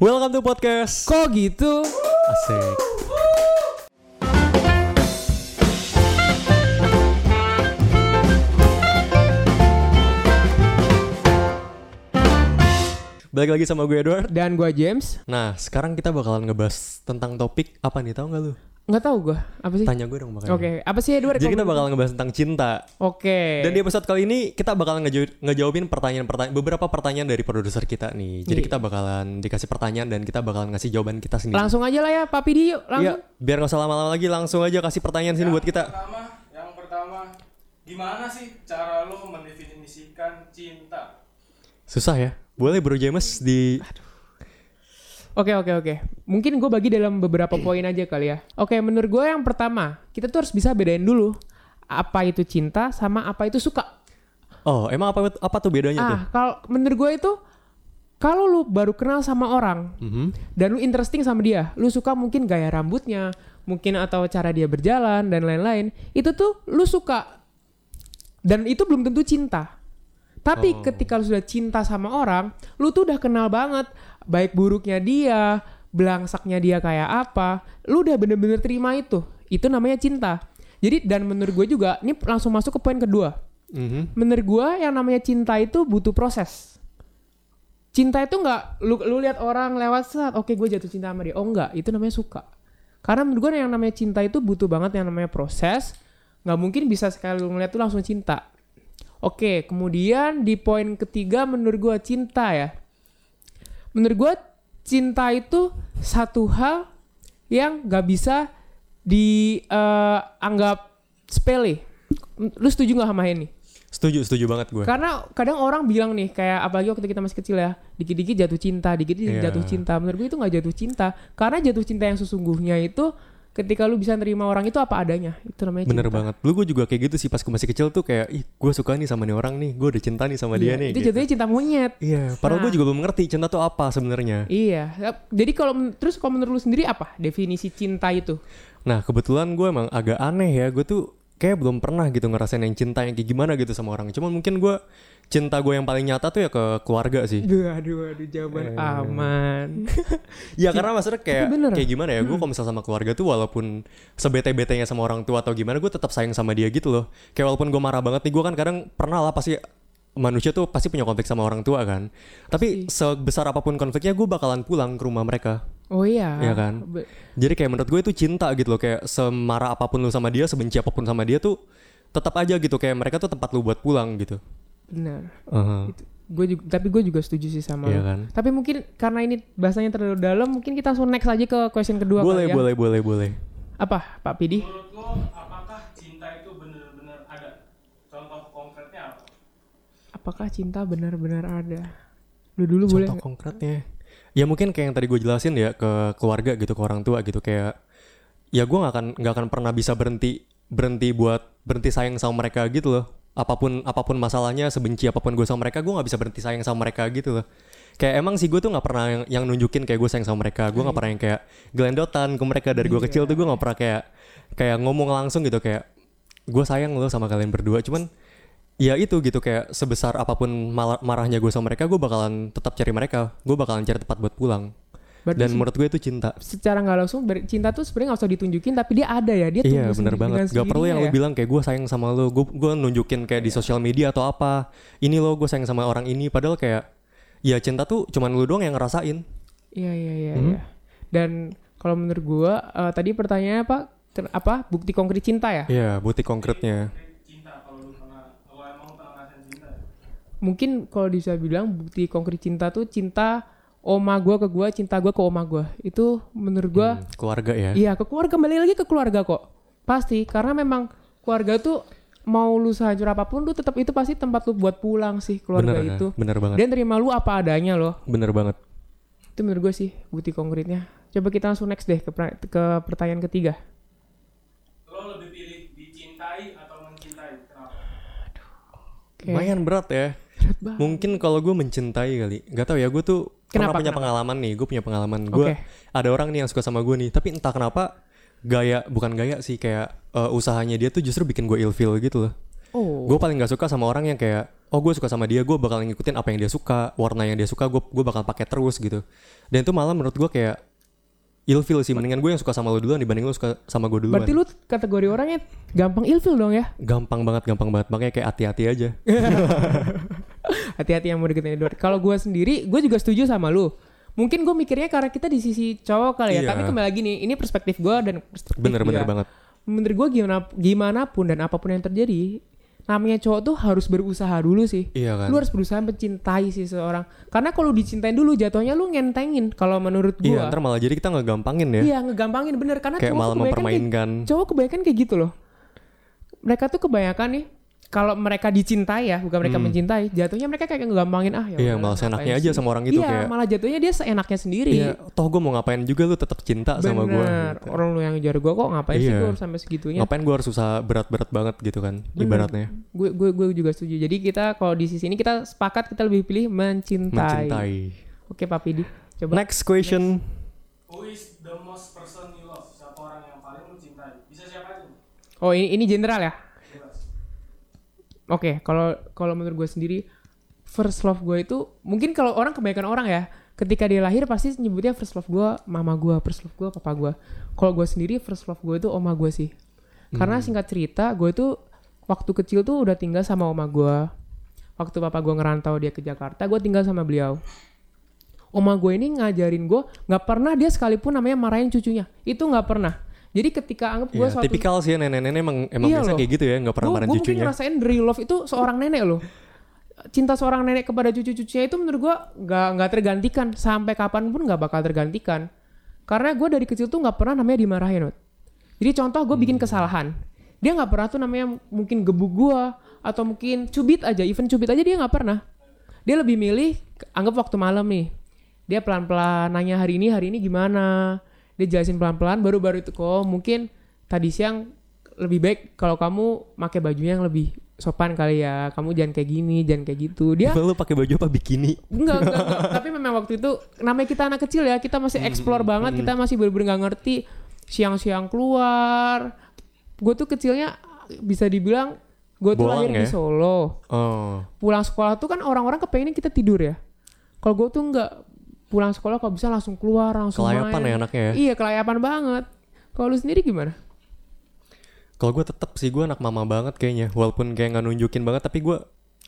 Welcome to podcast. Kok gitu? Asik. Balik lagi sama gue Edward. Dan gua James. Nah, sekarang kita bakalan ngebahas tentang topik apa nih? Tahu nggak lu? Nggak tahu gua. Apa sih? Tanya gue dong makanya. Oke, apa sih Edward? Jadi kita bakalan ngebahas tentang cinta. Oke. Dan di episode kali ini kita bakalan ngejaw- ngejawabin pertanyaan-pertanyaan beberapa pertanyaan dari produser kita nih. Jadi Iya. kita bakalan dikasih pertanyaan dan kita bakalan ngasih jawaban kita sendiri. langsung aja lah ya, Pak Pidi yuk, Iya, langsung. biar nggak usah lama-lama lagi langsung aja kasih pertanyaan sini buat kita. Pertama, yang pertama, gimana sih cara lo mendefinisikan cinta? Susah ya. Boleh Bro James di Oke, oke, oke. Mungkin gue bagi dalam beberapa poin aja kali ya. Oke, menurut gue yang pertama, kita tuh harus bisa bedain dulu apa itu cinta sama apa itu suka. Oh, emang apa apa tuh bedanya tuh? Ah, kalau menurut gue itu kalau lu baru kenal sama orang Mhm. dan lu interesting sama dia, lu suka mungkin gaya rambutnya, mungkin atau cara dia berjalan dan lain-lain, itu tuh lu suka. Dan itu belum tentu cinta. Tapi Oh. ketika lu sudah cinta sama orang, lu tuh udah kenal banget baik buruknya dia, belangsaknya dia kayak apa, lu udah bener-bener terima itu. Itu namanya cinta. Jadi dan menurut gue juga, ini langsung masuk ke poin kedua. Mhm. Menurut gue yang namanya cinta itu butuh proses. Cinta itu nggak lu lu lihat orang lewat saat oke gue jatuh cinta sama dia. Oh enggak, itu namanya suka. Karena menurut gue yang namanya cinta itu butuh banget yang namanya proses. Nggak mungkin bisa sekali lu ngeliat tuh langsung cinta. Oke, kemudian di poin ketiga menurut gue cinta ya. Menurut gue cinta itu satu hal yang nggak bisa dianggap sepele. Lu setuju nggak sama ini? Setuju, setuju banget gue. Karena kadang orang bilang nih kayak apalagi waktu kita masih kecil ya, dikit-dikit jatuh cinta, dikit-dikit Iya. jatuh cinta. Menurut gue itu nggak jatuh cinta, karena jatuh cinta yang sesungguhnya itu ketika lu bisa nerima orang itu apa adanya. Itu namanya Bener cinta. banget. Dulu gue juga kayak gitu sih pas gue masih kecil tuh kayak ih gue suka nih sama nih orang nih, gue udah cinta nih sama dia Iya, nih. Itu gitu. jatuhnya cinta monyet. Iya, padahal gue Nah. juga belum ngerti cinta tuh apa sebenarnya. Iya. Jadi kalau terus kalau menurut lu sendiri apa definisi cinta itu? Nah kebetulan gue emang agak aneh ya, gue tuh kayak belum pernah gitu ngerasain yang cinta yang kayak gimana gitu sama orang. Cuman mungkin gue cinta gue yang paling nyata tuh ya ke keluarga sih. Duh, aduh, aduh, jawaban aman. Ya karena maksudnya kayak kayak gimana ya? Gue kalau misal sama keluarga tuh walaupun sebete-betenya sama orang tua atau gimana, gue tetap sayang sama dia gitu loh. Kayak walaupun gue marah banget nih, gue kan kadang pernah lah pasti manusia tuh pasti punya konflik sama orang tua kan. Tapi sebesar apa pun konfliknya, gue bakalan pulang ke rumah mereka. Oh iya. Iya kan? Be- Jadi kayak menurut gue itu cinta gitu loh. Kayak semarah apa pun lu sama dia, sebenci apa pun sama dia tuh tetap aja gitu. Kayak mereka tuh tempat lu buat pulang gitu. Benar. Aha. Gue juga, tapi gue juga setuju sih sama lu. kan? Tapi mungkin karena ini bahasanya terlalu dalam, mungkin kita langsung next aja ke question kedua Boleh, kali ya. boleh, boleh, boleh. Apa, Pak Pidi? Menurut lo, apakah cinta itu benar-benar ada? Contoh konkretnya apa? Apakah cinta benar-benar ada? Lu dulu boleh Contoh konkretnya. Ya mungkin kayak yang tadi gue jelasin ya ke keluarga gitu, ke orang tua gitu kayak ya gue nggak akan nggak akan pernah bisa berhenti berhenti buat berhenti sayang sama mereka gitu loh. Apa pun apa pun masalahnya, sebenci apa pun gue sama mereka, gue nggak bisa berhenti sayang sama mereka gitu loh. Kayak emang sih gue tuh nggak pernah yang, yang nunjukin kayak gue sayang sama mereka. Gue nggak pernah yang kayak gelendotan ke mereka dari gue kecil tuh gue nggak pernah kayak kayak ngomong langsung gitu kayak gue sayang lo sama kalian berdua. Cuman ya itu gitu kayak sebesar apa pun marahnya gue sama mereka gue bakalan tetap cari mereka gue bakalan cari tempat buat pulang Berarti dan menurut gue itu cinta secara nggak langsung cinta tuh sebenarnya nggak usah ditunjukin, tapi dia ada ya. Dia iya bener sendiri banget gak perlu yang lu ya. bilang kayak gue sayang sama lo gue gue nunjukin kayak di sosial media atau apa ini lo gue sayang sama orang ini padahal kayak ya cinta tuh cuman lu doang yang ngerasain Iya iya iya. Hmm. iya. Dan kalau menurut gua eh, tadi pertanyaannya apa? Ken- apa bukti konkret cinta ya? iya bukti konkretnya ya? Mungkin kalau bisa bilang bukti konkret cinta tuh cinta oma gua ke gua, cinta gua ke oma gua. Itu menurut gua Hmm, keluarga ya Iya ke keluarga kembali lagi ke keluarga kok pasti karena memang keluarga tuh mau lu sehancur apa pun lu tetap itu pasti tempat lu buat pulang sih keluarga bener itu bener banget dia terima lu apa adanya loh bener banget itu menurut gue sih bukti konkretnya coba kita langsung next deh ke, ke pertanyaan ketiga Lo lebih pilih dicintai atau mencintai? Kenapa? Oke. lumayan berat ya Berat banget. Mungkin kalau gue mencintai kali, nggak tahu ya. Gue tuh pernah Kenapa, punya kenapa? pengalaman nih. Gue punya pengalaman. Gue Oke. ada orang nih yang suka sama gue nih. Tapi entah kenapa gaya bukan gaya sih kayak eh, usahanya dia tuh justru bikin gue ilfeel gitu loh. Oh. Gue paling nggak suka sama orang yang kayak oh gue suka sama dia gue bakal ngikutin apa yang dia suka warna yang dia suka gue gue bakal pakai terus gitu dan itu malah menurut gue kayak ilfil sih mendingan gue yang suka sama lo duluan dibanding lo suka sama gue duluan Berarti lu kategori orangnya gampang ilfil dong ya? gampang banget gampang banget makanya kayak hati-hati aja Hati-hati yang mau deketin Edward. Kalau gue sendiri, gue juga setuju sama lu. Mungkin gue mikirnya karena kita di sisi cowok kali ya. Iya. Tapi kembali lagi nih, ini perspektif gue dan perspektif bener-bener dia. banget Menurut gue gimana gimana pun dan apa pun yang terjadi, namanya cowok tuh harus berusaha dulu sih. iya kan Lu harus berusaha mencintai sih seorang. Karena kalau dicintain dulu jatuhnya lu ngentengin. Kalau menurut gue. iya ntar malah jadi kita ngegampangin ya Iya ngegampangin bener karena kayak cowok malah kebanyakan kayak- mempermainkan cowok kebanyakan kayak gitu loh. Mereka tuh kebanyakan nih kalau mereka dicintai ya, bukan mereka Hmm. mencintai, jatuhnya mereka kayak ngegampangin ah ya. iya malah seenaknya ngapain aja sih. sama orang itu iya, kayak malah jatuhnya dia seenaknya sendiri. iya toh gue mau ngapain juga lu tetap cinta sama gue Bener. Orang lu yang ngejar gue kok ngapain sih Iya. gue harus sampai segitunya? ngapain gue harus susah berat-berat banget gitu kan Bener. ibaratnya Gue gue gue juga setuju. Jadi kita kalau di sisi ini kita sepakat kita lebih pilih mencintai. mencintai Oke Pak Pidi, coba. next question Who is the most person you love? Siapa orang yang paling lu cintai? Bisa siapa aja? Oh ini ini general ya? Oke, kalau kalau menurut gue sendiri first love gue itu mungkin kalau orang kebanyakan orang ya, ketika dia lahir pasti nyebutnya first love gue mama gue, first love gue papa gue. Kalau gue sendiri first love gue itu oma gue sih. Karena singkat cerita, gue itu waktu kecil tuh udah tinggal sama oma gue. Waktu papa gue ngerantau dia ke Jakarta, gue tinggal sama beliau. Oma gue ini ngajarin gue, nggak pernah dia sekalipun namanya marahin cucunya. Itu nggak pernah. Jadi ketika anggap gue Iya, suatu tipikal sih ya nenek-nenek emang emang Iya biasa loh. kayak gitu ya nggak pernah marahin gua mungkin cucunya ngerasain real love itu seorang nenek loh. Cinta seorang nenek kepada cucu-cucunya itu menurut gua nggak nggak tergantikan sampai kapan pun nggak bakal tergantikan. Karena gue dari kecil tuh nggak pernah namanya dimarahin. Wot. Jadi contoh gue Hmm. bikin kesalahan, dia nggak pernah tuh namanya mungkin gebuk gua atau mungkin cubit aja, even cubit aja dia nggak pernah. Dia lebih milih anggap waktu malam nih, dia pelan-pelan nanya hari ini hari ini gimana, dia jelasin pelan-pelan baru-baru itu kok mungkin tadi siang lebih baik kalau kamu pakai bajunya yang lebih sopan kali ya. Kamu jangan kayak gini jangan kayak gitu. Dia lu pakai baju apa bikini? Enggak, enggak, enggak. tapi memang waktu itu namanya kita anak kecil ya kita masih Hmm, explore banget kita masih bener-bener nggak ngerti siang-siang keluar. Gue tuh kecilnya bisa dibilang gue tuh lahir di ya? Solo. Oh. Pulang sekolah tuh kan orang-orang kepengen kita tidur ya. Kalau gue tuh nggak pulang sekolah kalau bisa langsung keluar langsung kelayapan main. ya anaknya ya iya kelayapan banget kalau lu sendiri gimana kalau gue tetap sih gue anak mama banget kayaknya walaupun kayak nggak nunjukin banget tapi gue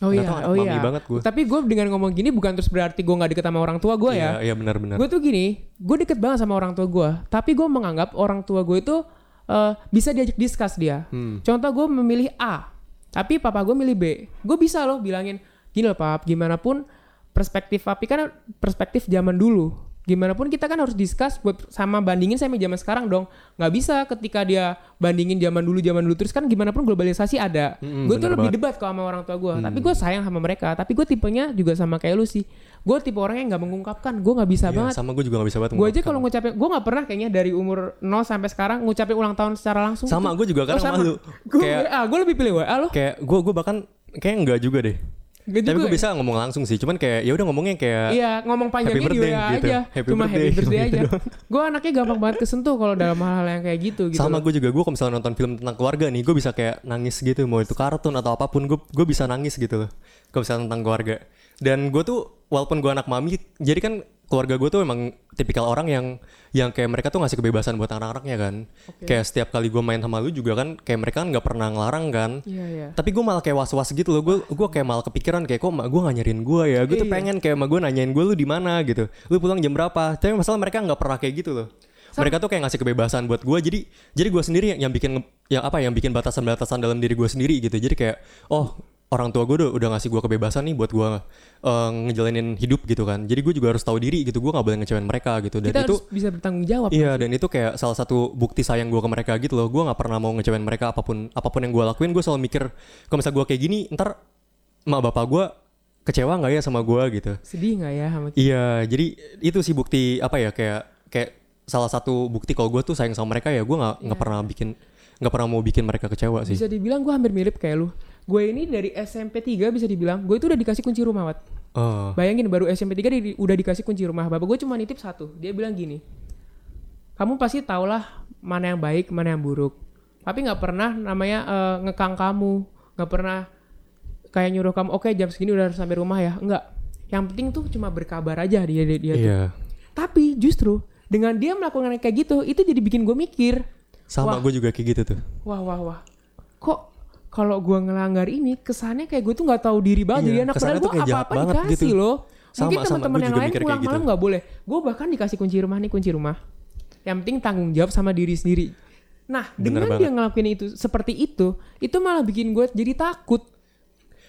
Oh iya, tahu, oh iya. banget gua. Tapi gue dengan ngomong gini bukan terus berarti gue nggak deket sama orang tua gue ya. iya iya benar-benar Gue tuh gini, gue deket banget sama orang tua gue. Tapi gue menganggap orang tua gue itu eh, bisa diajak diskus dia. Hmm. Contoh gue memilih A, tapi papa gue milih B. Gue bisa loh bilangin, gini loh pap, gimana pun perspektif papi kan perspektif zaman dulu. Gimana pun kita kan harus diskus buat sama bandingin sama zaman sekarang dong. Nggak bisa ketika dia bandingin zaman dulu zaman dulu terus kan gimana pun globalisasi ada. Mm-mm, gue tuh lebih debat kalau sama orang tua gue. Tapi gue sayang sama mereka. Tapi gue tipenya juga sama kayak lu sih. Gue tipe orang yang nggak mengungkapkan. Gue nggak bisa Iya, banget. sama gue juga gak bisa banget Gue aja kalau ngucapin, gue nggak pernah kayaknya dari umur 0 sampai sekarang ngucapin ulang tahun secara langsung. sama gue juga Oh, kan sama. malu Gue gue lebih pilih WA loh. kayak gue gue bahkan kayak enggak juga deh Gak tapi gue ya? bisa ngomong langsung sih cuman kayak ya udah ngomongnya kayak Iya, ngomong panjangnya di birthday WA gitu. aja. Happy Cuma birthday, happy birthday gitu aja. Gue anaknya gampang banget kesentuh kalau dalam hal-hal yang kayak gitu gitu. sama gue juga gue kalau misalnya nonton film tentang keluarga nih gue bisa kayak nangis gitu mau itu kartun atau apa pun gue gue bisa nangis gitu loh kalau misalnya tentang keluarga dan gue tuh walaupun gue anak mami jadi kan keluarga gue tuh emang tipikal orang yang yang kayak mereka tuh ngasih kebebasan buat anak-anaknya kan. Oke. kayak setiap kali gue main sama lu juga kan kayak mereka kan nggak pernah ngelarang kan. Iya, iya. tapi gue malah kayak was-was gitu loh. Gue gue kayak malah kepikiran kayak kok mak gue nggak nyariin gue ya? Gue tuh Iya. pengen kayak mak gue nanyain gue lu di mana? gitu. Lu pulang jam berapa? Tapi masalah mereka nggak pernah kayak gitu loh. Mereka tuh kayak ngasih kebebasan buat gue jadi jadi gue sendiri yang, yang bikin yang apa yang bikin batasan-batasan dalam diri gue sendiri gitu. Jadi kayak oh orang tua gue udah, udah ngasih gue kebebasan nih buat gue eh, ngejalanin hidup gitu kan jadi gue juga harus tahu diri gitu gue nggak boleh ngecewain mereka gitu dan Kita itu harus bisa bertanggung jawab. Iya dan itu kayak salah satu bukti sayang gue ke mereka gitu loh. Gue nggak pernah mau ngecewain mereka apa pun apa pun yang gue lakuin. Gue selalu mikir kalau misalnya gue kayak gini, ntar emak bapak gue kecewa nggak ya sama gue gitu. Sedih nggak ya sama kita? Iya jadi itu sih bukti apa ya kayak kayak salah satu bukti kalau gue tuh sayang sama mereka ya gue nggak nggak pernah bikin nggak pernah mau bikin mereka kecewa sih. Bisa dibilang gue hampir mirip kayak lu. Gue ini dari SMP 3 bisa dibilang, gue itu udah dikasih kunci rumah, Wat. Oh, Bayangin baru SMP 3 di- udah dikasih kunci rumah. Bapak gue cuma nitip satu. Dia bilang gini, kamu pasti tahulah mana yang baik, mana yang buruk. Tapi nggak pernah namanya eh, ngekang kamu, nggak pernah kayak nyuruh kamu oke jam segini udah harus sampai rumah ya nggak yang penting tuh cuma berkabar aja dia dia, dia tuh. Iya. tapi justru dengan dia melakukan kayak gitu itu jadi bikin gue mikir Sama gue juga kayak gitu tuh. wah wah wah kok kalau gue ngelanggar ini kesannya kayak gue tuh nggak tahu diri banget Iya, jadi anak padahal tuh gue apa-apa dikasih gitu. loh Sama, mungkin teman-teman yang lain pulang gitu. malam nggak boleh gue bahkan dikasih kunci rumah nih kunci rumah yang penting tanggung jawab sama diri sendiri nah Bener dengan banget. dia ngelakuin itu seperti itu itu malah bikin gue jadi takut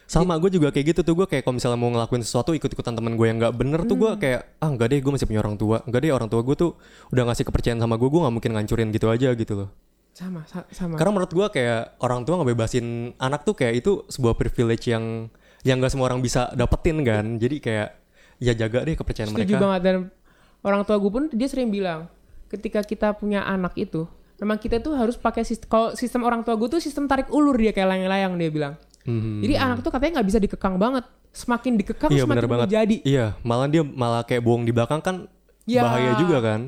Sama gue juga kayak gitu tuh gue kayak kalau misalnya mau ngelakuin sesuatu ikut-ikutan temen gue yang nggak bener tuh Hmm. gue kayak ah enggak deh gue masih punya orang tua enggak deh orang tua gue tuh udah ngasih kepercayaan sama gue gue nggak mungkin ngancurin gitu aja gitu loh sama sa- sama. Karena menurut gue kayak orang tua ngebebasin anak tuh kayak itu sebuah privilege yang yang gak semua orang bisa dapetin kan. Jadi kayak ya jaga deh kepercayaan setuju mereka. banget. Dan orang tua gue pun dia sering bilang ketika kita punya anak itu memang kita tuh harus pakai sistem kalau sistem orang tua gue tuh sistem tarik ulur dia kayak layang-layang dia bilang. Mhm. jadi anak tuh katanya nggak bisa dikekang banget. Semakin dikekang iya semakin banget. menjadi. Iya malah dia malah kayak bohong di belakang kan Ya. bahaya juga kan.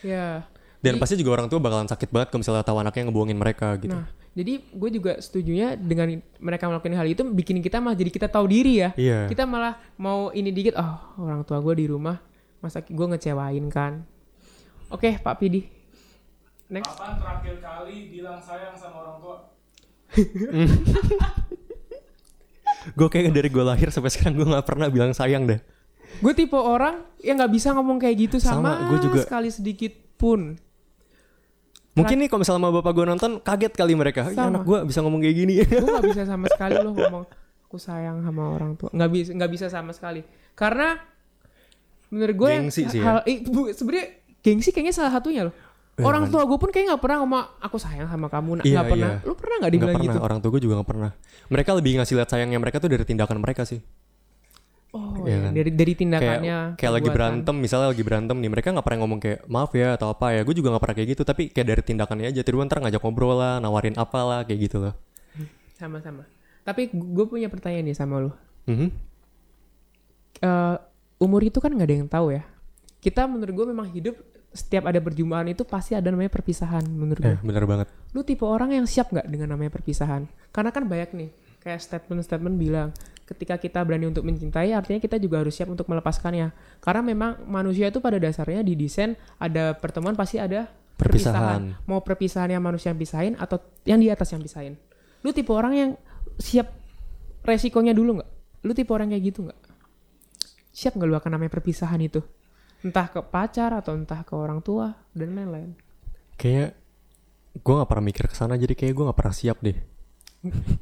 Ya dan pasti juga orang tua bakalan sakit banget kalau misalnya tahu anaknya ngebohongin mereka gitu Nah, jadi gue juga setujunya dengan mereka melakukan hal itu bikin kita malah jadi kita tahu diri ya. Iya. Kita malah mau ini dikit, oh orang tua gue di rumah, masa gue ngecewain kan. Oke, Pak Pidi. Next. Kapan terakhir kali bilang sayang sama orang tua? gue kayak dari gue lahir sampai sekarang gue nggak pernah bilang sayang deh Gue tipe orang yang nggak bisa ngomong kayak gitu sama, Sama, gua juga. sekali sedikit pun. Mungkin nih kalau misalnya sama bapak gue nonton kaget kali mereka ya Sama. anak gue bisa ngomong kayak gini gue nggak bisa sama sekali loh ngomong aku sayang sama orang tua. Nggak bisa, nggak bisa sama sekali. Karena menurut gue yang Gengsi sih ya. hal, eh, bu- sebenarnya gengsi kayaknya salah satunya loh. Ya, Orang tua gue pun kayak nggak pernah ngomong aku sayang sama kamu. Nah, Iya, nggak pernah. iya. Lu pernah nggak Nggak dibilang pernah gitu? orang tua gue juga nggak pernah mereka lebih ngasih lihat sayangnya mereka tuh dari tindakan mereka sih Oh, iya. kan? dari dari kayak tindakannya. kayak lagi perbuatan. berantem misalnya lagi berantem nih mereka nggak pernah ngomong kayak maaf ya atau apa ya gue juga nggak pernah kayak gitu tapi kayak dari tindakannya aja tiba ntar ngajak ngobrol lah nawarin apa lah kayak gitu loh Sama-sama. Tapi gue punya pertanyaan nih sama lu. Mhm. Eh, umur itu kan nggak ada yang tahu ya. Kita menurut gue memang hidup setiap ada perjumpaan itu pasti ada namanya perpisahan menurut gue. eh bener banget Lu tipe orang yang siap nggak dengan namanya perpisahan? Karena kan banyak nih kayak statement-statement bilang ketika kita berani untuk mencintai artinya kita juga harus siap untuk melepaskannya. Karena memang manusia itu pada dasarnya didesain ada pertemuan pasti ada Perpisahan. Mau perpisahan yang manusia yang pisahin atau yang di atas yang pisahin. Lu tipe orang yang siap resikonya dulu nggak? Lu tipe orang kayak gitu nggak? Siap nggak lu akan namanya perpisahan itu? Entah ke pacar atau entah ke orang tua dan lain-lain. kayak gue nggak pernah mikir ke sana jadi kayak gue nggak pernah siap deh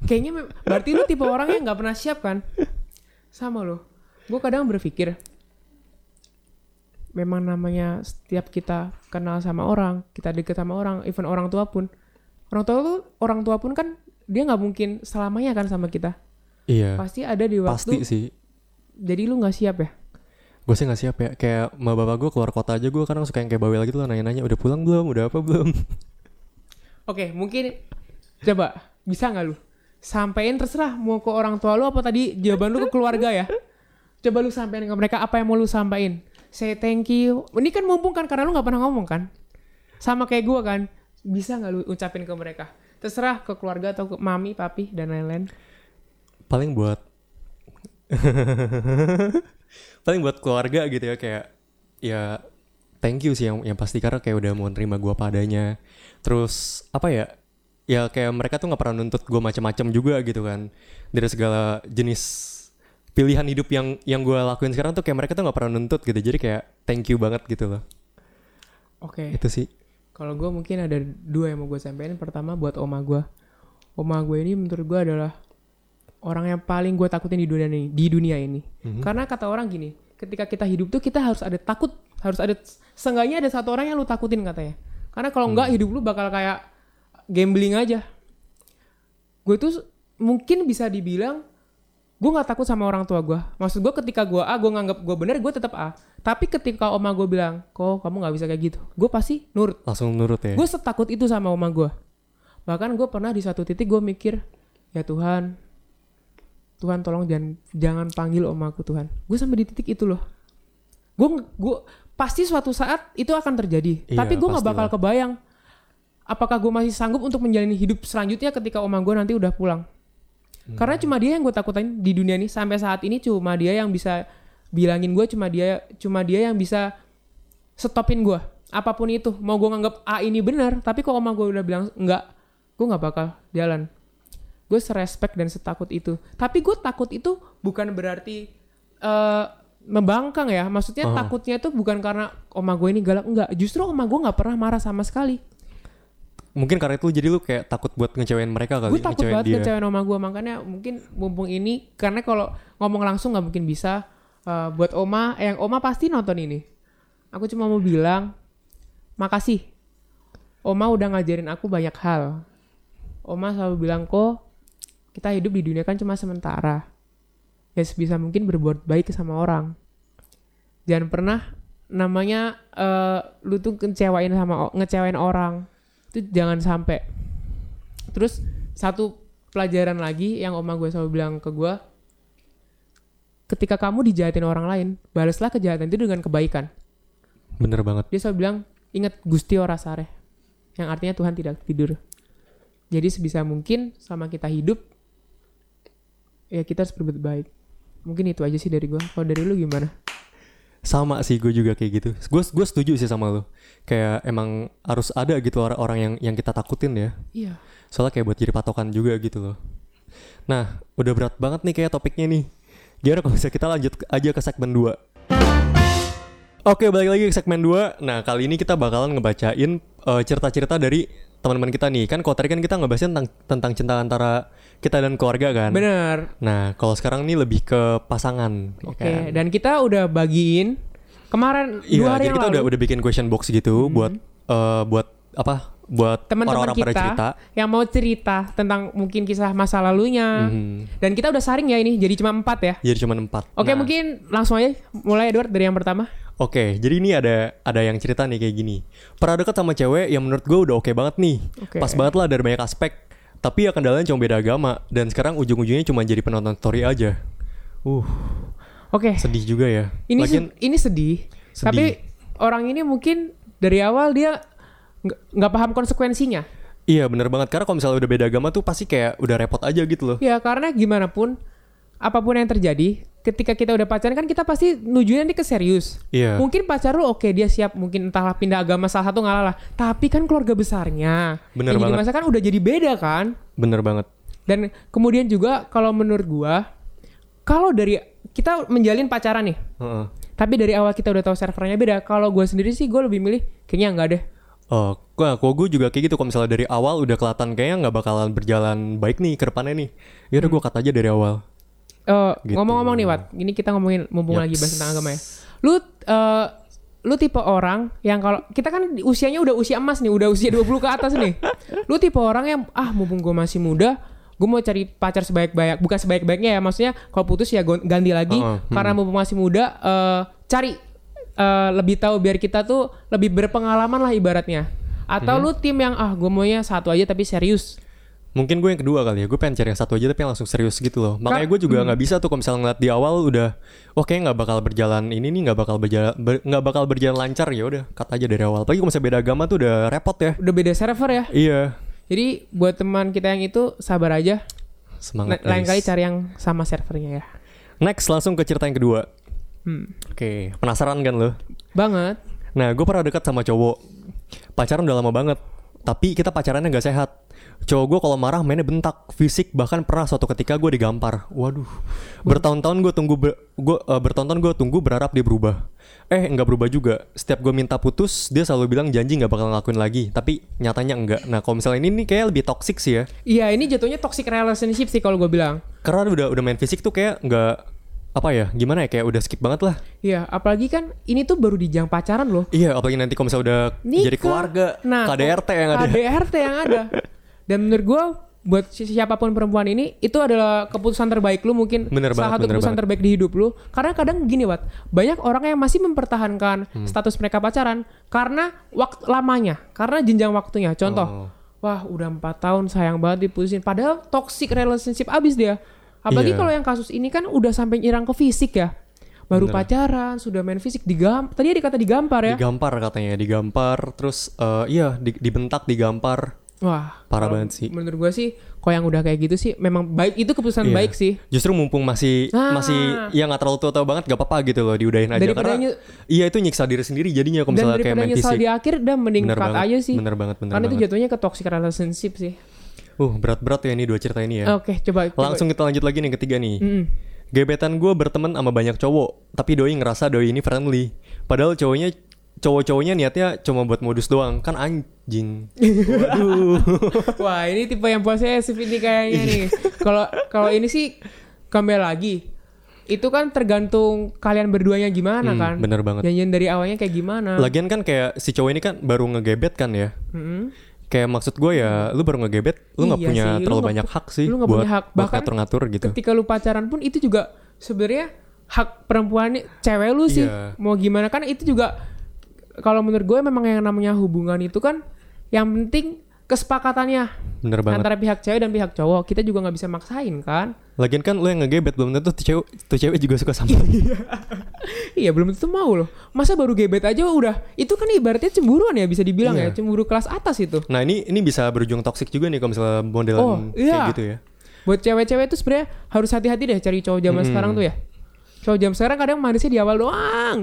Kayaknya berarti lu tipe orang yang nggak pernah siap kan? Sama lo. Gue kadang berpikir memang namanya setiap kita kenal sama orang, kita deket sama orang, even orang tua pun, orang tua lu, orang tua pun kan dia nggak mungkin selamanya kan sama kita. iya Pasti ada di pasti waktu. sih Jadi lu nggak siap ya? gue sih nggak siap ya kayak sama bapak gue keluar kota aja gue kadang suka yang kayak bawel gitu loh nanya-nanya udah pulang belum udah apa belum Oke, mungkin coba bisa nggak lu sampein terserah mau ke orang tua lu apa tadi jawaban lu ke keluarga ya? Coba lu sampein ke mereka apa yang mau lu sampein. Say thank you. Ini kan mumpung kan karena lu nggak pernah ngomong kan? Sama kayak gua kan. Bisa nggak lu ucapin ke mereka? Terserah ke keluarga atau ke mami, papi dan lain-lain. paling buat paling buat keluarga gitu ya kayak ya thank you sih yang yang pasti karena kayak udah mau nerima gue padanya terus apa ya ya kayak mereka tuh nggak pernah nuntut gue macam-macam juga gitu kan dari segala jenis pilihan hidup yang yang gue lakuin sekarang tuh kayak mereka tuh nggak pernah nuntut gitu jadi kayak thank you banget gitu loh Oke. itu sih Kalau gue mungkin ada dua yang mau gue sampein. Pertama buat oma gue. Oma gue ini menurut gue adalah orang yang paling gue takutin di dunia ini. Di dunia ini. Karena kata orang gini, ketika kita hidup tuh kita harus ada takut, harus ada seenggaknya ada satu orang yang lu takutin katanya. Karena kalau enggak hidup lu bakal kayak gambling aja. Gue tuh mungkin bisa dibilang gue nggak takut sama orang tua gue. Maksud gue ketika gue A, gue nganggap gue bener, gue tetap A. Tapi ketika oma gue bilang, kok kamu nggak bisa kayak gitu, gue pasti nurut. langsung nurut ya Gue setakut itu sama oma gue. Bahkan gue pernah di satu titik gue mikir, ya Tuhan, Tuhan tolong jangan jangan panggil omaku Tuhan. Gue sampai di titik itu loh. Gue gue pasti suatu saat itu akan terjadi. Iya, Tapi gue nggak bakal kebayang apakah gue masih sanggup untuk menjalani hidup selanjutnya ketika oma gue nanti udah pulang. Karena cuma dia yang gue takutin di dunia ini. Sampai saat ini cuma dia yang bisa bilangin gue cuma dia cuma dia yang bisa stopin gue apa pun itu. Mau gue nganggap A ini benar tapi kok oma gue udah bilang enggak gue nggak bakal jalan. Gue serespek dan setakut itu. Tapi gue takut itu bukan berarti eh membangkang ya. Maksudnya Oh. takutnya itu bukan karena oma gue ini galak. Enggak. Justru oma gue nggak pernah marah sama sekali Mungkin karena itu jadi lu kayak takut buat ngecewain mereka kali, gue takut ngecewain banget dia. kecewain oma gue makanya mungkin mumpung ini karena kalau ngomong langsung nggak mungkin bisa eh, buat oma yang oma pasti nonton ini. Aku cuma mau bilang makasih. Oma udah ngajarin aku banyak hal. Oma selalu bilang kok kita hidup di dunia kan cuma sementara. Ya sebisa mungkin berbuat baik sama orang. Jangan pernah namanya eh, lu tuh ngecewain sama ngecewain orang itu jangan sampai. Terus satu pelajaran lagi yang oma gue selalu bilang ke gue ketika kamu dijahatin orang lain balaslah kejahatan itu dengan kebaikan. Bener banget. dia selalu bilang ingat gusti ora sare yang artinya Tuhan tidak tidur. Jadi sebisa mungkin sama kita hidup ya kita harus berbuat baik. Mungkin itu aja sih dari gue kalau dari lu gimana Sama sih gue juga kayak gitu. Gue gue setuju sih sama lu. Kayak emang harus ada gitu orang-orang yang yang kita takutin ya. iya Soalnya kayak buat jadi patokan juga gitu loh. Nah, udah berat banget nih kayak topiknya nih. Gimana kalau misalnya kita lanjut aja ke segmen 2. Oke, balik lagi ke segmen 2. Nah, kali ini kita bakalan ngebacain eh, cerita-cerita dari teman-teman kita nih. Kan kalau tadi kan kita ngebahasin tentang tentang cinta antara kita dan keluarga kan. bener Nah, kalau sekarang nih lebih ke pasangan. ya oke kan? dan kita udah bagiin kemarin Iya, dua hari jadi yang kita lalu udah udah bikin question box gitu buat eh, buat apa? Buat teman-teman kita cerita. yang mau cerita tentang mungkin kisah masa lalunya Mhm. dan kita udah saring ya ini jadi cuma empat ya Jadi cuma empat. oke Nah, mungkin langsung aja mulai Edward dari yang pertama Oke, jadi ini ada ada yang cerita nih kayak gini. Pernah deket sama cewek yang menurut gue udah oke banget nih. Oke. Pas banget lah dari banyak aspek. Tapi ya kendalanya cuma beda agama dan sekarang ujung-ujungnya cuma jadi penonton story aja. Uh, oke sedih juga ya. ini Lagian, se- ini sedih, Sedih. tapi orang ini mungkin dari awal dia nggak paham konsekuensinya iya bener banget karena kalau misalnya udah beda agama tuh pasti kayak udah repot aja gitu loh. ya karena gimana pun apa pun yang terjadi ketika kita udah pacaran kan kita pasti nujunya nanti ke serius Iya. mungkin pacar lu oke dia siap mungkin entahlah pindah agama salah satu ngalah lah tapi kan keluarga besarnya Bener yang jadi banget. masa kan udah jadi beda kan Bener banget. dan kemudian juga kalau menurut gua kalau dari kita menjalin pacaran nih Heeh. tapi dari awal kita udah tahu servernya beda kalau gue sendiri sih gue lebih milih kayaknya enggak deh Oh, gua, kalau gue juga kayak gitu. Kalau misalnya dari awal udah kelihatan kayaknya nggak bakalan berjalan baik nih ke depannya nih. Ya udah gue cut aja dari awal. Eh, Gitu. ngomong-ngomong nih Wat ini kita ngomongin mumpung Yaps. lagi bahas tentang agama ya lu eh, lu tipe orang yang kalau kita kan usianya udah usia emas nih udah usia 20 ke atas nih lu tipe orang yang ah mumpung gue masih muda gue mau cari pacar sebaik-baik bukan sebaik-baiknya ya maksudnya kalau putus ya ganti lagi Heeh, hmm. karena mumpung masih muda eh, cari eh, lebih tahu biar kita tuh lebih berpengalaman lah ibaratnya atau Hmm. lu tim yang ah gue maunya satu aja tapi serius Mungkin gue yang kedua kali ya. Gue pengen cari yang satu aja tapi yang langsung serius gitu loh. Makanya gue Hmm. juga nggak bisa tuh kalau misalnya ngeliat di awal udah, wah kayaknya nggak bakal berjalan ini nih nggak bakal berjalan ber- nggak bakal berjalan lancar ya udah cut aja dari awal. Apalagi kalau misalnya beda agama tuh udah repot ya. udah beda server ya Iya. jadi buat teman kita yang itu sabar aja Semangat. La- lain kali cari yang sama servernya ya. Next langsung ke cerita yang kedua. Hmm. Oke, penasaran kan lo? Banget. Nah, gue pernah dekat sama cowok. Pacaran udah lama banget. Tapi kita pacarannya nggak sehat. Cowok gue kalau marah mainnya bentak, fisik bahkan pernah suatu ketika gue digampar. Waduh. Bertahun-tahun gue tunggu ber, gue eh, bertahun-tahun gue tunggu berharap dia berubah. Eh nggak berubah juga. Setiap gue minta putus, dia selalu bilang janji nggak bakal ngelakuin lagi. Tapi nyatanya enggak. Nah kalau misalnya ini nih kayak lebih toxic sih ya. Iya ini jatuhnya toxic relationship sih kalau gue bilang. Karena udah udah main fisik tuh kayak nggak apa ya gimana ya kayak udah skip banget lah. Iya apalagi kan ini tuh baru di jam pacaran loh. Iya apalagi nanti kalau misalnya udah Nikah. jadi keluarga, Nah, KDRT yang ada. KDRT yang ada. Dan menurut gue buat si- siapa pun perempuan ini itu adalah keputusan terbaik lu mungkin Bener salah banget, satu keputusan banget. terbaik di hidup lu karena kadang gini Wat banyak orang yang masih mempertahankan Hmm. status mereka pacaran karena waktu lamanya karena jenjang waktunya contoh Oh. wah udah empat tahun sayang banget diputusin padahal toxic relationship abis dia apalagi Iya. kalau yang kasus ini kan udah sampai nyerang ke fisik ya baru Bener. pacaran sudah main fisik digam tadi ada kata digampar ya Digampar katanya, digampar terus eh, iya di- dibentak, digampar. wah Parah banget sih. menurut gue sih Kok yang udah kayak gitu sih memang baik itu keputusan Iya. baik sih. Justru mumpung masih Ah. masih ya nggak terlalu tua-tua banget gak apa-apa gitu loh diudahin aja Daripada karena iya itu nyiksa diri sendiri jadinya kalau Dan misalnya kayak daripada main nyesal fisik. di akhir udah mending Bener cut banget, aja sih. bener banget, bener Karena itu banget. jatuhnya ke toxic relationship sih. Uh berat-berat ya ini dua cerita ini ya. Oke, coba, coba. Langsung kita lanjut lagi nih yang ketiga nih. Mm-mm. Gebetan gue berteman sama banyak cowok, tapi doi ngerasa doi ini friendly. Padahal cowoknya cowok-cowoknya niatnya cuma buat modus doang, kan anjing. Waduh. Wah, ini tipe yang posesif ini kayaknya nih. Kalau kalau ini sih kembali lagi. Itu kan tergantung kalian berduanya gimana Hmm, kan. bener banget. Janjian dari awalnya kayak gimana. Lagian kan kayak si cowok ini kan baru ngegebet kan ya. Mm-mm. Kayak maksud gue ya, lu baru ngegebet, lu nggak Iya punya sih, lu terlalu nggak banyak hak sih lu nggak buat, punya hak. buat Bahkan ngatur-ngatur gitu. Ketika lu pacaran pun itu juga sebenarnya hak perempuan cewek lu sih. Iya. Mau gimana kan itu juga kalau menurut gue memang yang namanya hubungan itu kan yang penting kesepakatannya Bener banget. antara pihak cewek dan pihak cowok. Kita juga nggak bisa maksain kan. Lagian kan lu yang ngegebet belum tentu tuh cewek, tuh cewek juga suka sama lu. Iya belum tentu mau loh. Masa baru gebet aja udah. Itu kan ibaratnya cemburuan ya bisa dibilang Iya. ya. Cemburu kelas atas itu. Nah ini ini bisa berujung toksik juga nih kalau misalnya modelan Oh, kayak iya. gitu ya. Buat cewek-cewek itu sebenarnya harus hati-hati deh cari cowok zaman Mm-mm. sekarang tuh ya. Cowok zaman sekarang kadang manisnya di awal doang.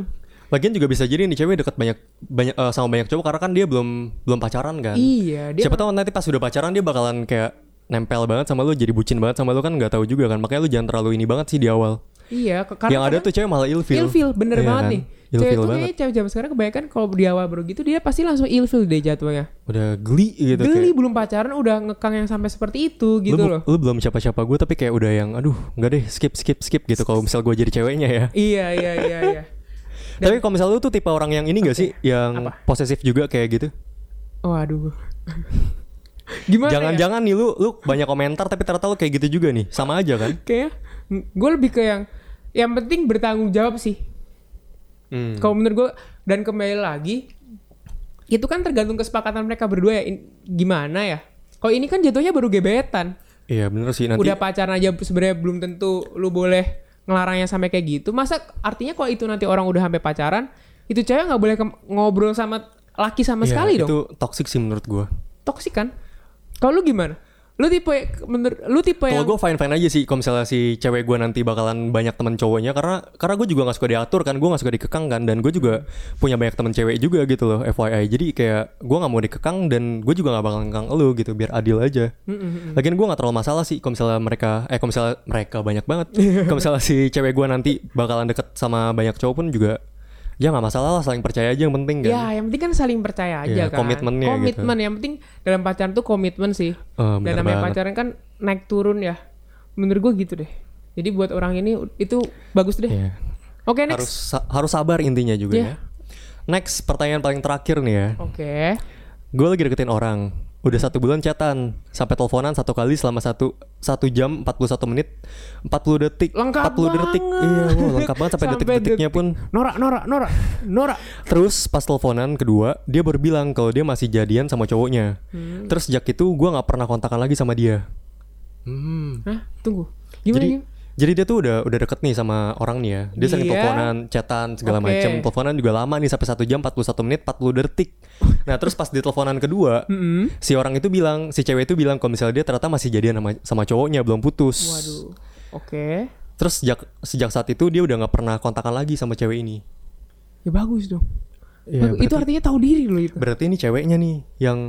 Lagian juga bisa jadi nih cewek deket banyak banyak eh, sama banyak cowok karena kan dia belum belum pacaran kan. Iya, dia Siapa tahu nanti pas udah pacaran dia bakalan kayak nempel banget sama lu jadi bucin banget sama lu kan nggak tahu juga kan makanya lu jangan terlalu ini banget sih di awal Iya, karena yang ada kadang tuh cewek malah ilfeel ilfil bener Iya banget kan? nih. Cewek ilfeel tuh banget kayaknya cewek zaman sekarang kebanyakan kalau di awal baru gitu dia pasti langsung ilfil deh jatuhnya. udah geli gitu Geli kayak belum pacaran udah ngekang yang sampai seperti itu gitu lu, loh. lu belum siapa-siapa gue tapi kayak udah yang aduh nggak deh skip skip skip gitu kalau misal gue jadi ceweknya ya Iya, iya, iya, iya. tapi kalau misal lu tuh tipe orang yang ini gak sih yang Apa? posesif juga kayak gitu Waduh. Gimana ya? jangan-jangan nih lu lu banyak komentar tapi ternyata lu kayak gitu juga nih sama aja kan Kayaknya gue lebih ke yang yang penting bertanggung jawab sih. Hmm. Kalau menurut gue dan kembali lagi itu kan tergantung kesepakatan mereka berdua ya in- gimana ya. Kalau ini kan jatuhnya baru gebetan. iya bener sih nanti Udah pacaran aja sebenarnya belum tentu lu boleh ngelarangnya sampai kayak gitu. Masa artinya kalau itu nanti orang udah sampai pacaran, itu cewek nggak boleh ngobrol sama laki sama Iya, sekali dong. itu toxic sih menurut gue Toksik kan? Kalau lu gimana? Lu tipe menurut lu tipe Kalau yang gue fine fine aja sih kalau misalnya si cewek gue nanti bakalan banyak teman cowoknya karena karena gue juga nggak suka diatur kan gue nggak suka dikekang kan dan gue juga punya banyak teman cewek juga gitu loh FYI jadi kayak gue nggak mau dikekang dan gue juga nggak bakal ngekang lu gitu biar adil aja. Mm-mm. Lagian gue nggak terlalu masalah sih kalau misalnya mereka eh kalau misalnya mereka banyak banget kalau misalnya si cewek gue nanti bakalan deket sama banyak cowok pun juga ya nggak masalah lah saling percaya aja yang penting kan. Ya, yang penting kan saling percaya aja Iya, kan. komitmennya gitu. Komitmen yang penting dalam pacaran tuh komitmen sih. Eh, Dan namanya banget. pacaran kan naik turun ya. Menurut gua gitu deh. Jadi buat orang ini itu bagus deh. Iya. Oke, Harus next. sa- harus sabar intinya juga Iya. ya. Next pertanyaan paling terakhir nih ya. Oke. Gue lagi deketin orang Udah satu bulan chatan Sampai teleponan satu kali selama satu satu jam 41 menit 40 detik Lengkap 40 detik. Iya wow, lengkap banget sampai, Sampai detik-detiknya detik. pun Nora, Nora, Nora, Nora. Terus pas teleponan kedua Dia baru bilang kalau dia masih jadian sama cowoknya Hmm. Terus sejak itu gue gak pernah kontakan lagi sama dia Hmm Hah? Tunggu. Gimana? jadi gimana? Jadi dia tuh udah udah deket nih sama orang nih ya. Dia sering Iya. teleponan, chatan segala Oke. macam. Teleponan juga lama nih sampai 1 jam 41 menit 40 detik. Nah, terus pas di teleponan kedua, Mm-mm. si orang itu bilang, si cewek itu bilang kalau misalnya dia ternyata masih jadian sama sama cowoknya belum putus. Waduh. Oke. Terus sejak sejak saat itu dia udah nggak pernah kontakan lagi sama cewek ini. Ya bagus dong. Iya, Bagus. itu berarti- artinya tahu diri loh itu. Berarti ini ceweknya nih yang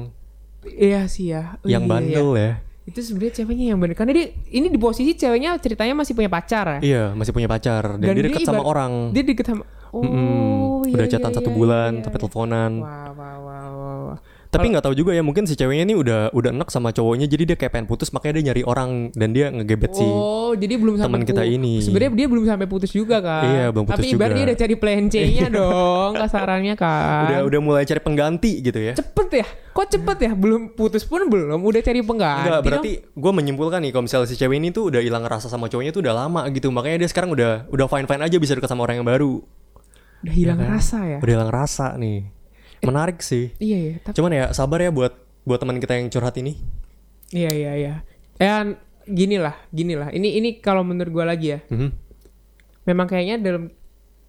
Iya sih ya. Oh, yang iya, bandel iya. ya. Itu sebenarnya ceweknya yang bener. Karena dia ini di posisi ceweknya ceritanya masih punya pacar ya. Iya, masih punya pacar dan, Dan dia dia deket sama orang. Dia deket sama Oh, Mm-mm. iya, udah chatan iya, satu iya, bulan iya, sampai iya. teleponan. Wah, wah, wah. Tapi nggak tahu juga ya mungkin si ceweknya ini udah udah enak sama cowoknya jadi dia kayak pengen putus makanya dia nyari orang dan dia ngegebet si Oh, jadi belum sampai teman kita ini. Sebenarnya dia belum sampai putus juga kan. Iya, belum putus Tapi ibarat juga. dia udah cari plan C-nya dong, kasarannya kan. udah udah mulai cari pengganti gitu ya. cepet ya. Kok cepet ya? Belum putus pun belum, udah cari pengganti. Enggak, berarti gue menyimpulkan nih kalau misalnya si cewek ini tuh udah hilang rasa sama cowoknya tuh udah lama gitu. Makanya dia sekarang udah udah fine fine aja bisa dekat sama orang yang baru. udah hilang Iya kan? rasa ya. Udah hilang rasa nih. Menarik sih. Iya, iya. Tapi Cuman ya sabar ya buat buat teman kita yang curhat ini. iya, iya, iya. Ya gini lah, gini lah. Ini ini kalau menurut gua lagi ya. Mhm. memang kayaknya dalam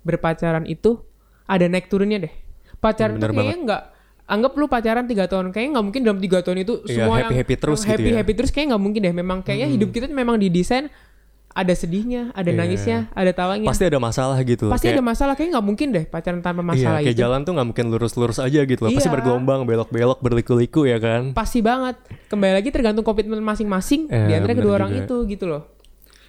berpacaran itu ada naik turunnya deh. Pacaran Hmm, bener tuh kayaknya nggak anggap lu pacaran tiga tahun kayaknya nggak mungkin dalam tiga tahun itu Iya, semua happy-happy terus gitu happy ya. Hmm. happy terus kayaknya nggak mungkin deh memang kayaknya hidup kita memang didesain ada sedihnya ada Iya. nangisnya ada tawanya Pasti ada masalah gitu pasti Kayak- ada masalah kayaknya nggak mungkin deh pacaran tanpa Iya, masalah kayak itu jalan tuh nggak mungkin lurus-lurus aja gitu loh. Pasti Iya. bergelombang, belok-belok, berliku-liku ya kan. pasti banget kembali lagi tergantung komitmen masing-masing Eh, di antara kedua orang juga. itu gitu loh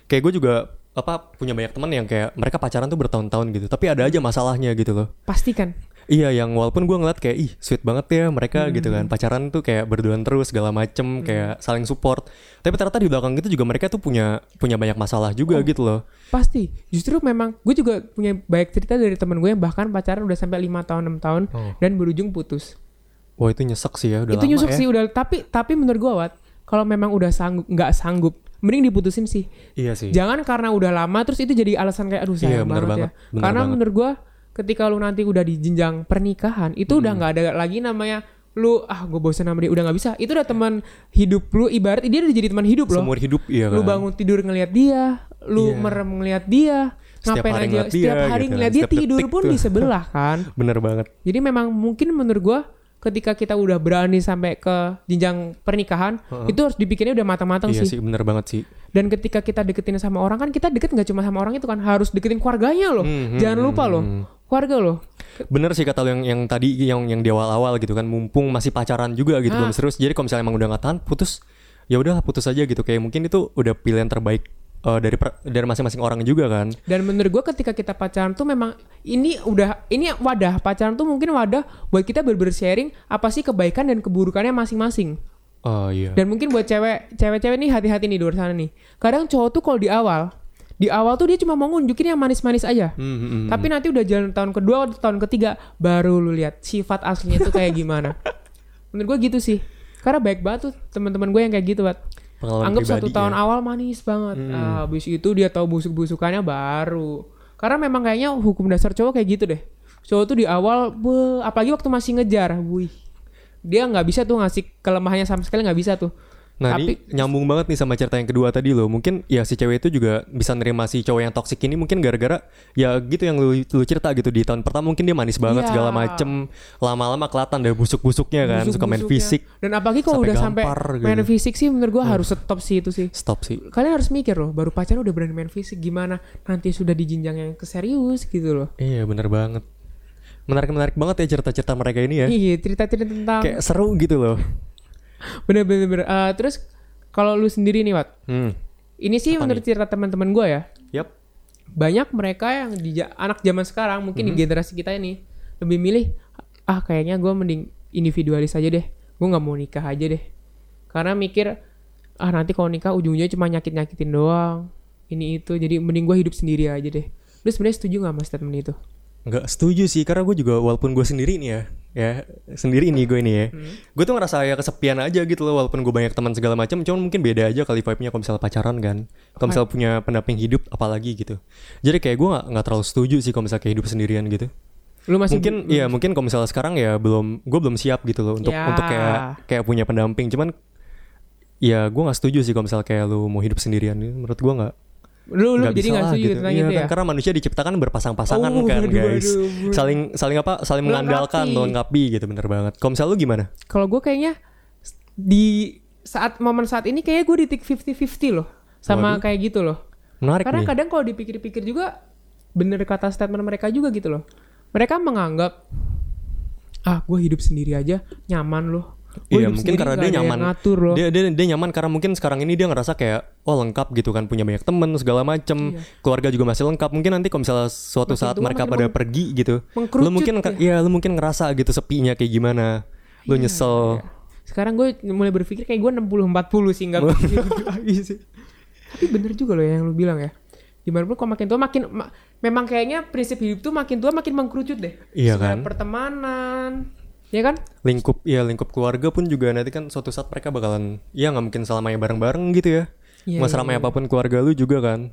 Kayak gue juga apa punya banyak teman yang kayak mereka pacaran tuh bertahun-tahun gitu, tapi ada aja masalahnya gitu loh. pasti kan Iya, yang walaupun gue ngeliat kayak ih sweet banget ya mereka gitu Hmm. kan pacaran tuh kayak berduaan terus segala macem kayak saling support. Tapi ternyata di belakang itu juga mereka tuh punya punya banyak masalah juga Oh. gitu loh. pasti justru memang gue juga punya banyak cerita dari temen gue yang bahkan pacaran udah sampai lima tahun enam tahun Oh. dan berujung putus Wah itu nyesek sih ya udah itu lama nyusuk ya. sih udah tapi tapi menurut gue Wat kalau memang udah sanggup nggak sanggup mending diputusin sih Iya sih. jangan karena udah lama terus itu jadi alasan kayak aduh sayang Iya, banget, banget, ya bener karena banget. menurut gue ketika lu nanti udah di jenjang pernikahan itu udah Hmm. nggak ada lagi namanya lu ah gue bosan sama dia udah nggak bisa itu udah teman hidup lu ibarat dia udah jadi teman hidup loh Seumur hidup iya kan. lu bangun tidur ngelihat dia lu Iya. merem ngelihat dia Setiap ngapain aja ngeliat dia, setiap hari gitu kan. ngeliat dia Setiap tidur pun tuh. di sebelah kan Bener banget. jadi memang mungkin menurut gua ketika kita udah berani sampai ke jenjang pernikahan itu harus dipikirnya udah matang-matang Iya sih sih bener banget sih. dan ketika kita deketin sama orang kan kita deket nggak cuma sama orang itu kan harus deketin keluarganya loh Hmm, hmm, jangan hmm, lupa loh hmm. keluarga loh Bener sih kata lo yang yang tadi yang yang di awal-awal gitu kan mumpung masih pacaran juga gitu Ah. belum serius. Jadi kalau misalnya emang udah nggak tahan putus ya udah putus aja gitu kayak mungkin itu udah pilihan terbaik eh, dari per- dari masing-masing orang juga kan. dan menurut gua ketika kita pacaran tuh memang ini udah ini wadah pacaran tuh mungkin wadah buat kita berbers sharing apa sih kebaikan dan keburukannya masing-masing Oh iya. Dan mungkin buat cewek, cewek-cewek nih hati-hati nih di luar sana nih. Kadang cowok tuh kalau di awal, di awal tuh dia cuma mau nunjukin yang manis-manis aja. Hmm, hmm, hmm. Tapi nanti udah jalan tahun kedua, atau tahun ketiga, baru lu lihat sifat aslinya tuh kayak gimana. Menurut gue gitu sih. Karena baik banget tuh teman-teman gue yang kayak gitu, Bat. Pengalaman Anggap satu tahun ya. awal manis banget. Ah, Habis itu dia tahu busuk-busukannya baru. Karena memang kayaknya hukum dasar cowok kayak gitu deh. Cowok tuh di awal, be, apalagi waktu masih ngejar, wih. Dia nggak bisa tuh ngasih kelemahannya sama sekali nggak bisa tuh. Nah Tapi ini nyambung banget nih sama cerita yang kedua tadi loh. Mungkin ya si cewek itu juga bisa nerima si cowok yang toksik ini mungkin gara-gara ya gitu yang lu, lu cerita gitu di tahun pertama mungkin dia manis banget Iya. segala macem. Lama-lama kelihatan deh busuk-busuknya kan, suka main busuk-busuknya. fisik. Dan apalagi kalau udah sampai gampar main gitu. fisik sih menurut gua harus stop sih itu sih. Stop sih. Kalian harus mikir loh, baru pacaran udah berani main fisik gimana nanti sudah di jenjang yang keserius gitu loh. Iya bener banget. Menarik-menarik banget ya cerita-cerita mereka ini ya. Iya, cerita-cerita tentang Kayak seru gitu loh. Bener-bener bener. Eh, terus kalau lu sendiri nih, Wat. Hmm. Ini sih Apa menurut cerita teman-teman gua ya. Yap. Banyak mereka yang di anak zaman sekarang mungkin Mhm. di generasi kita ini lebih milih ah kayaknya gua mending individualis aja deh. Gua nggak mau nikah aja deh. Karena mikir ah nanti kalau nikah ujungnya cuma nyakit-nyakitin doang. Ini itu jadi mending gua hidup sendiri aja deh. Lu sebenarnya setuju nggak mas statement itu? Nggak setuju sih karena gue juga walaupun gue sendiri nih ya ya sendiri nih gue ini ya. Gue tuh ngerasa ya kesepian aja gitu loh walaupun gue banyak teman segala macam cuman mungkin beda aja kali vibe-nya kalau misalnya pacaran kan. Kalau misalnya punya pendamping hidup apalagi gitu. Jadi kayak gue nggak terlalu setuju sih kalau misalnya kayak hidup sendirian gitu. Lu masih mungkin ya mungkin kalau misalnya sekarang ya belum gue belum siap gitu loh untuk Ya. untuk kayak kayak punya pendamping. Cuman ya gue nggak setuju sih kalau misalnya kayak lu mau hidup sendirian. Menurut gue nggak lu lu jadi nggak setuju tentang Iya itu kan, ya? karena manusia diciptakan berpasang-pasangan Oh, kan aduh, guys aduh, aduh. saling saling apa saling mengandalkan Melengkapi. gitu bener banget kalau misalnya lu gimana Kalau gue kayaknya di saat momen saat ini kayaknya gue di tick 50-50 loh sama Waduh. kayak gitu loh. menarik Karena nih kadang kalau dipikir-pikir juga bener kata statement mereka juga gitu loh. Mereka menganggap ah gue hidup sendiri aja nyaman loh. Gua Iya mungkin karena dia nyaman ngatur loh. dia, dia dia nyaman karena mungkin sekarang ini dia ngerasa kayak oh lengkap gitu kan punya banyak temen segala macem keluarga juga masih lengkap mungkin nanti kalau misalnya suatu Iya. Makin saat mereka pada meng- pergi gitu lu mungkin ya. ya lu mungkin ngerasa gitu sepinya kayak gimana lu Iya, nyesel Sekarang gue mulai berpikir kayak gue 60-40 sih nggak gitu lagi sih. Tapi bener juga loh yang lu bilang ya. Gimana pun kalau makin tua makin ma- memang kayaknya prinsip hidup tuh makin tua makin mengkerucut deh. Iya kan? Pertemanan, ya kan? lingkup ya lingkup keluarga pun juga nanti kan suatu saat mereka bakalan ya nggak mungkin selamanya bareng-bareng gitu ya Iya, Mau iya, seramai apa pun keluarga lu juga kan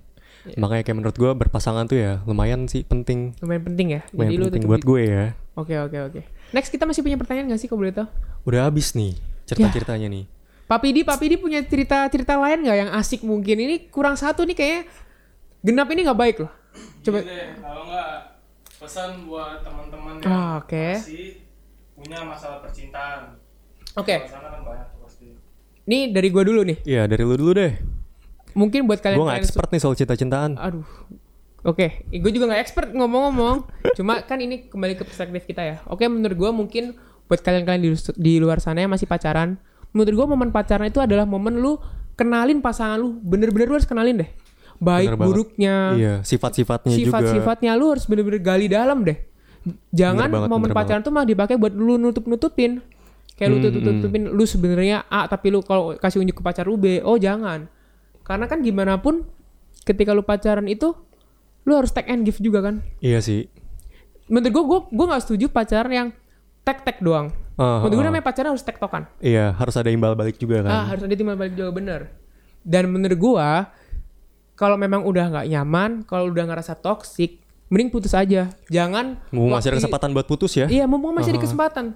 makanya kayak menurut gua berpasangan tuh ya lumayan sih penting Lumayan penting ya. lumayan lu penting tetep buat di- gue ya Oke oke oke. Next kita masih punya pertanyaan gak sih kalau boleh tahu? udah habis nih cerita-ceritanya nih Pak Pidi, Pak Pidi punya cerita-cerita lain nggak yang asik mungkin? Ini kurang satu nih kayaknya genap ini nggak baik loh. Coba. Ini deh, kalau nggak pesan buat teman-teman yang Ah, oke. masih punya masalah percintaan. Oke, pasti. ini dari gue dulu nih. Iya dari lu dulu deh. Mungkin buat kalian Gue gak kalian expert nih soal cinta-cintaan. Aduh. Oke, gue juga nggak expert ngomong-ngomong. Cuma kan ini kembali ke perspektif kita ya. Oke, menurut gue mungkin buat kalian-kalian di, di luar sana yang masih pacaran, menurut gue momen pacaran itu adalah momen lu kenalin pasangan lu. Bener-bener lu harus kenalin deh. Baik Bener buruknya, Iya sifat-sifatnya juga. sifat-sifatnya lu harus bener-bener gali dalam deh. Jangan Bener banget, momen pacaran tuh malah dipakai buat lu nutup-nutupin. Kayak lu Hmm, tutup-tutupin lu sebenarnya A tapi lu kalau kasih unjuk ke pacar lu B. Oh, jangan. Karena kan gimana pun ketika lu pacaran itu lu harus take and give juga kan. Iya sih. Menurut gua gua gua nggak setuju pacaran yang tek tek doang. Ah, Menurut gua ah. namanya pacaran harus tektokan. Iya harus ada imbal balik juga kan. Ah, harus ada timbal balik juga bener. Dan menurut gua kalau memang udah nggak nyaman, kalau udah ngerasa toxic, mending putus aja. Jangan Mau masih ada kesempatan buat putus ya? Iya, mumpung masih ada kesempatan.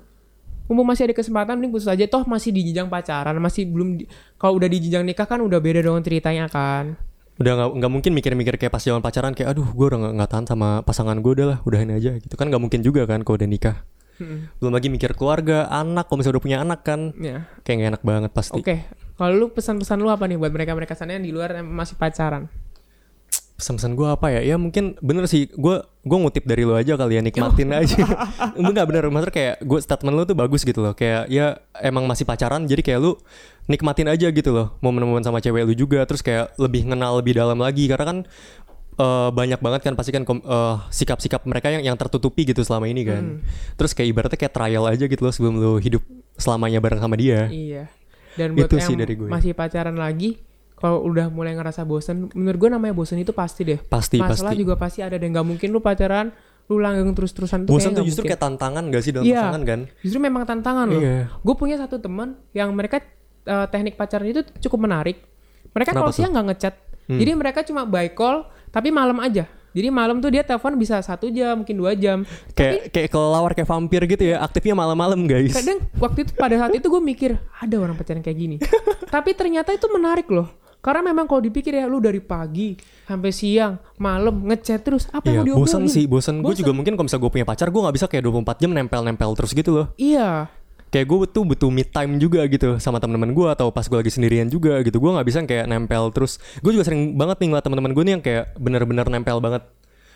Mumpung masih ada kesempatan mending putus aja toh masih di jenjang pacaran, masih belum kalau udah di jenjang nikah kan udah beda dong ceritanya kan. Udah nggak nggak mungkin mikir-mikir kayak pas zaman pacaran kayak aduh gue udah nggak tahan sama pasangan gue udah lah udahin aja gitu kan nggak mungkin juga kan kalau udah nikah. Hmm. Belum lagi mikir keluarga, anak, kalau misalnya udah punya anak kan Ya. kayak nggak enak banget pasti. Oke. Kalau lu pesan-pesan lu apa nih buat mereka-mereka sana yang di luar yang masih pacaran? Pesan-pesan gue apa ya? Ya mungkin bener sih gue gue ngutip dari lo aja kali ya nikmatin aja. Enggak bener maksudnya kayak gue statement lo tuh bagus gitu loh. Kayak ya emang masih pacaran jadi kayak lu nikmatin aja gitu loh momen-momen sama cewek lu juga terus kayak lebih kenal lebih dalam lagi karena kan eh, banyak banget kan pasti kan eh, sikap-sikap mereka yang yang tertutupi gitu selama ini kan. Terus kayak ibaratnya kayak trial aja gitu loh sebelum lu hidup selamanya bareng sama dia. Iya. Dan buat Itu yang sih dari gue. masih pacaran lagi, kalau udah mulai ngerasa bosen, menurut gue namanya bosen itu pasti deh. Pasti Masalah pasti. juga pasti ada dan nggak mungkin lu pacaran lu langgeng terus-terusan tuh Bosan tuh justru mungkin. kayak tantangan gak sih dalam Iya. pasangan kan? Justru memang tantangan loh. Iya. Gue punya satu teman yang mereka eh, teknik pacaran itu cukup menarik. Mereka kalau siang nggak ngechat, Hmm. jadi mereka cuma by call, tapi malam aja. Jadi malam tuh dia telepon bisa satu jam, mungkin dua jam. Kayak kayak kelelawar kayak vampir gitu ya, aktifnya malam-malam guys. Kadang waktu itu pada saat itu gue mikir ada orang pacaran kayak gini. Tapi ternyata itu menarik loh. Karena memang kalau dipikir ya lu dari pagi sampai siang, malam ngechat terus apa Iya, yang mau diobrolin? bosan sih, bosan. Gue juga mungkin kalau misalnya gue punya pacar, gue nggak bisa kayak 24 jam nempel-nempel terus gitu loh. Iya. Kayak gue tuh butuh me time juga gitu sama teman-teman gue atau pas gue lagi sendirian juga gitu. Gue nggak bisa kayak nempel terus. Gue juga sering banget nih ngeliat teman-teman gue nih yang kayak bener-bener nempel banget.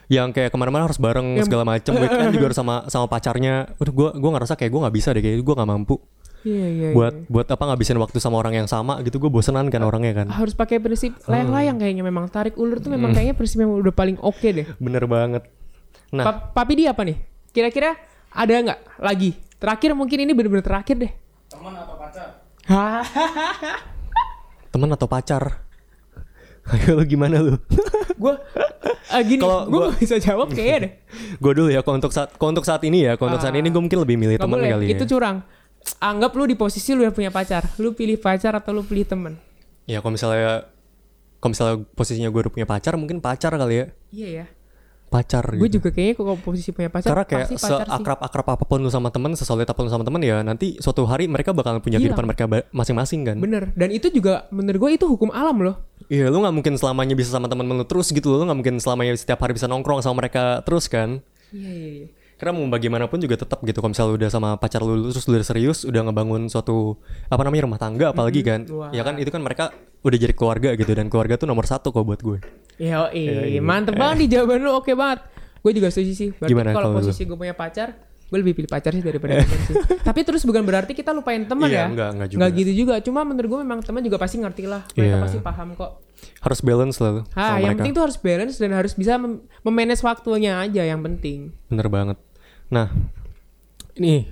Yang kayak ke mana-mana harus bareng segala macam. Weekend juga harus sama sama pacarnya. Udah gue gue ngerasa kayak gue nggak bisa deh kayak gue nggak mampu. Iya, iya. buat iya. buat apa ngabisin waktu sama orang yang sama gitu gue bosenan kan orangnya kan harus pakai prinsip Hmm. layang-layang kayaknya memang tarik ulur tuh memang kayaknya prinsip yang udah paling oke deh. bener banget nah Pa- papi dia apa nih? Kira-kira ada nggak lagi? Terakhir mungkin ini bener-bener terakhir deh. Teman atau pacar? teman atau pacar ayo lu gimana lu gue ah, gini, Kalau gue bisa jawab kayaknya deh. gue dulu ya kalau untuk saat kalau untuk saat ini ya kalau untuk saat ini gue mungkin lebih milih teman kali itu ya curang. Anggap lu di posisi lu yang punya pacar. Lu pilih pacar atau lu pilih temen? ya kalau misalnya kalau misalnya posisinya gue udah punya pacar mungkin pacar kali ya Iya ya. pacar Gue gitu. juga kayaknya kalau posisi punya pacar karena kayak pasti pacar sih. seakrab akrab apa pun lu sama temen sesolid apa pun lu sama temen ya nanti suatu hari mereka bakal punya Hilang. kehidupan mereka masing-masing kan Bener. Dan itu juga menurut gue itu hukum alam loh. Iya, lu nggak mungkin selamanya bisa sama teman-teman lu terus gitu loh. Lu nggak mungkin selamanya setiap hari bisa nongkrong sama mereka terus kan. Iya iya iya. Karena mau bagaimanapun juga tetap gitu. Kalau misalnya udah sama pacar lu terus lu udah serius, udah ngebangun suatu apa namanya rumah tangga apalagi kan. Wah. Ya kan itu kan mereka udah jadi keluarga gitu dan keluarga tuh nomor satu kok buat gue. Yo, mantep banget nih jawaban lu oke banget. Gue juga setuju sih. Berarti Gimana kalau posisi gue punya pacar, gue lebih pilih pacar sih daripada teman sih. Tapi terus bukan berarti kita lupain teman Iya, ya. enggak, enggak juga. gitu juga. Cuma menurut gue memang teman juga pasti ngerti lah. Mereka Iya. pasti paham kok. Harus balance lah Ah, sama yang mereka. penting tuh harus balance dan harus bisa mem- memanage waktunya aja yang penting. Bener banget. Nah, ini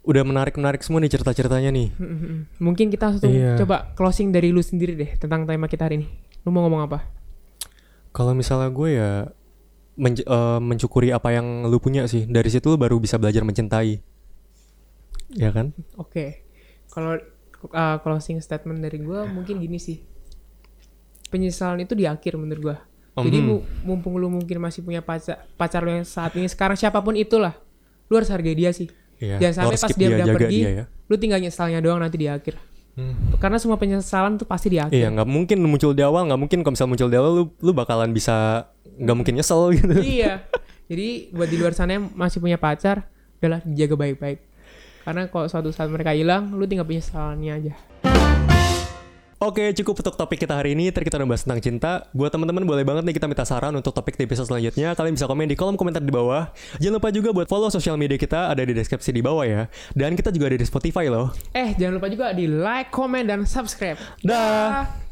udah menarik-menarik semua nih cerita-ceritanya nih. Mungkin kita langsung Iya. coba closing dari lu sendiri deh tentang tema kita hari ini. Lu mau ngomong apa? Kalau misalnya gue ya menc- eh, mencukuri apa yang lu punya sih. Dari situ lu baru bisa belajar mencintai. Ya kan? Oke. Kalau uh, closing statement dari gua mungkin gini sih. Penyesalan itu di akhir menurut gua. Jadi mu- mumpung lu mungkin masih punya pacar pacar lu yang saat ini sekarang siapa pun itulah, lu harus hargai dia sih. Iya, Jangan sampai pas dia, dia, udah pergi, dia ya. lu tinggal nyesalnya doang nanti di akhir. Hmm. Karena semua penyesalan tuh pasti di akhir. Iya nggak mungkin muncul di awal nggak mungkin kalau misalnya muncul di awal lu lu bakalan bisa nggak mungkin nyesel gitu. iya. Jadi buat di luar sana yang masih punya pacar, udahlah dijaga baik-baik. Karena kalau suatu saat mereka hilang, lu tinggal penyesalannya aja. Oke, cukup untuk topik kita hari ini. Tadi kita udah bahas tentang cinta. Buat teman-teman boleh banget nih kita minta saran untuk topik di episode selanjutnya. Kalian bisa komen di kolom komentar di bawah. Jangan lupa juga buat follow sosial media kita ada di deskripsi di bawah ya. Dan kita juga ada di Spotify loh. Eh, jangan lupa juga di like, comment, dan subscribe. Dah.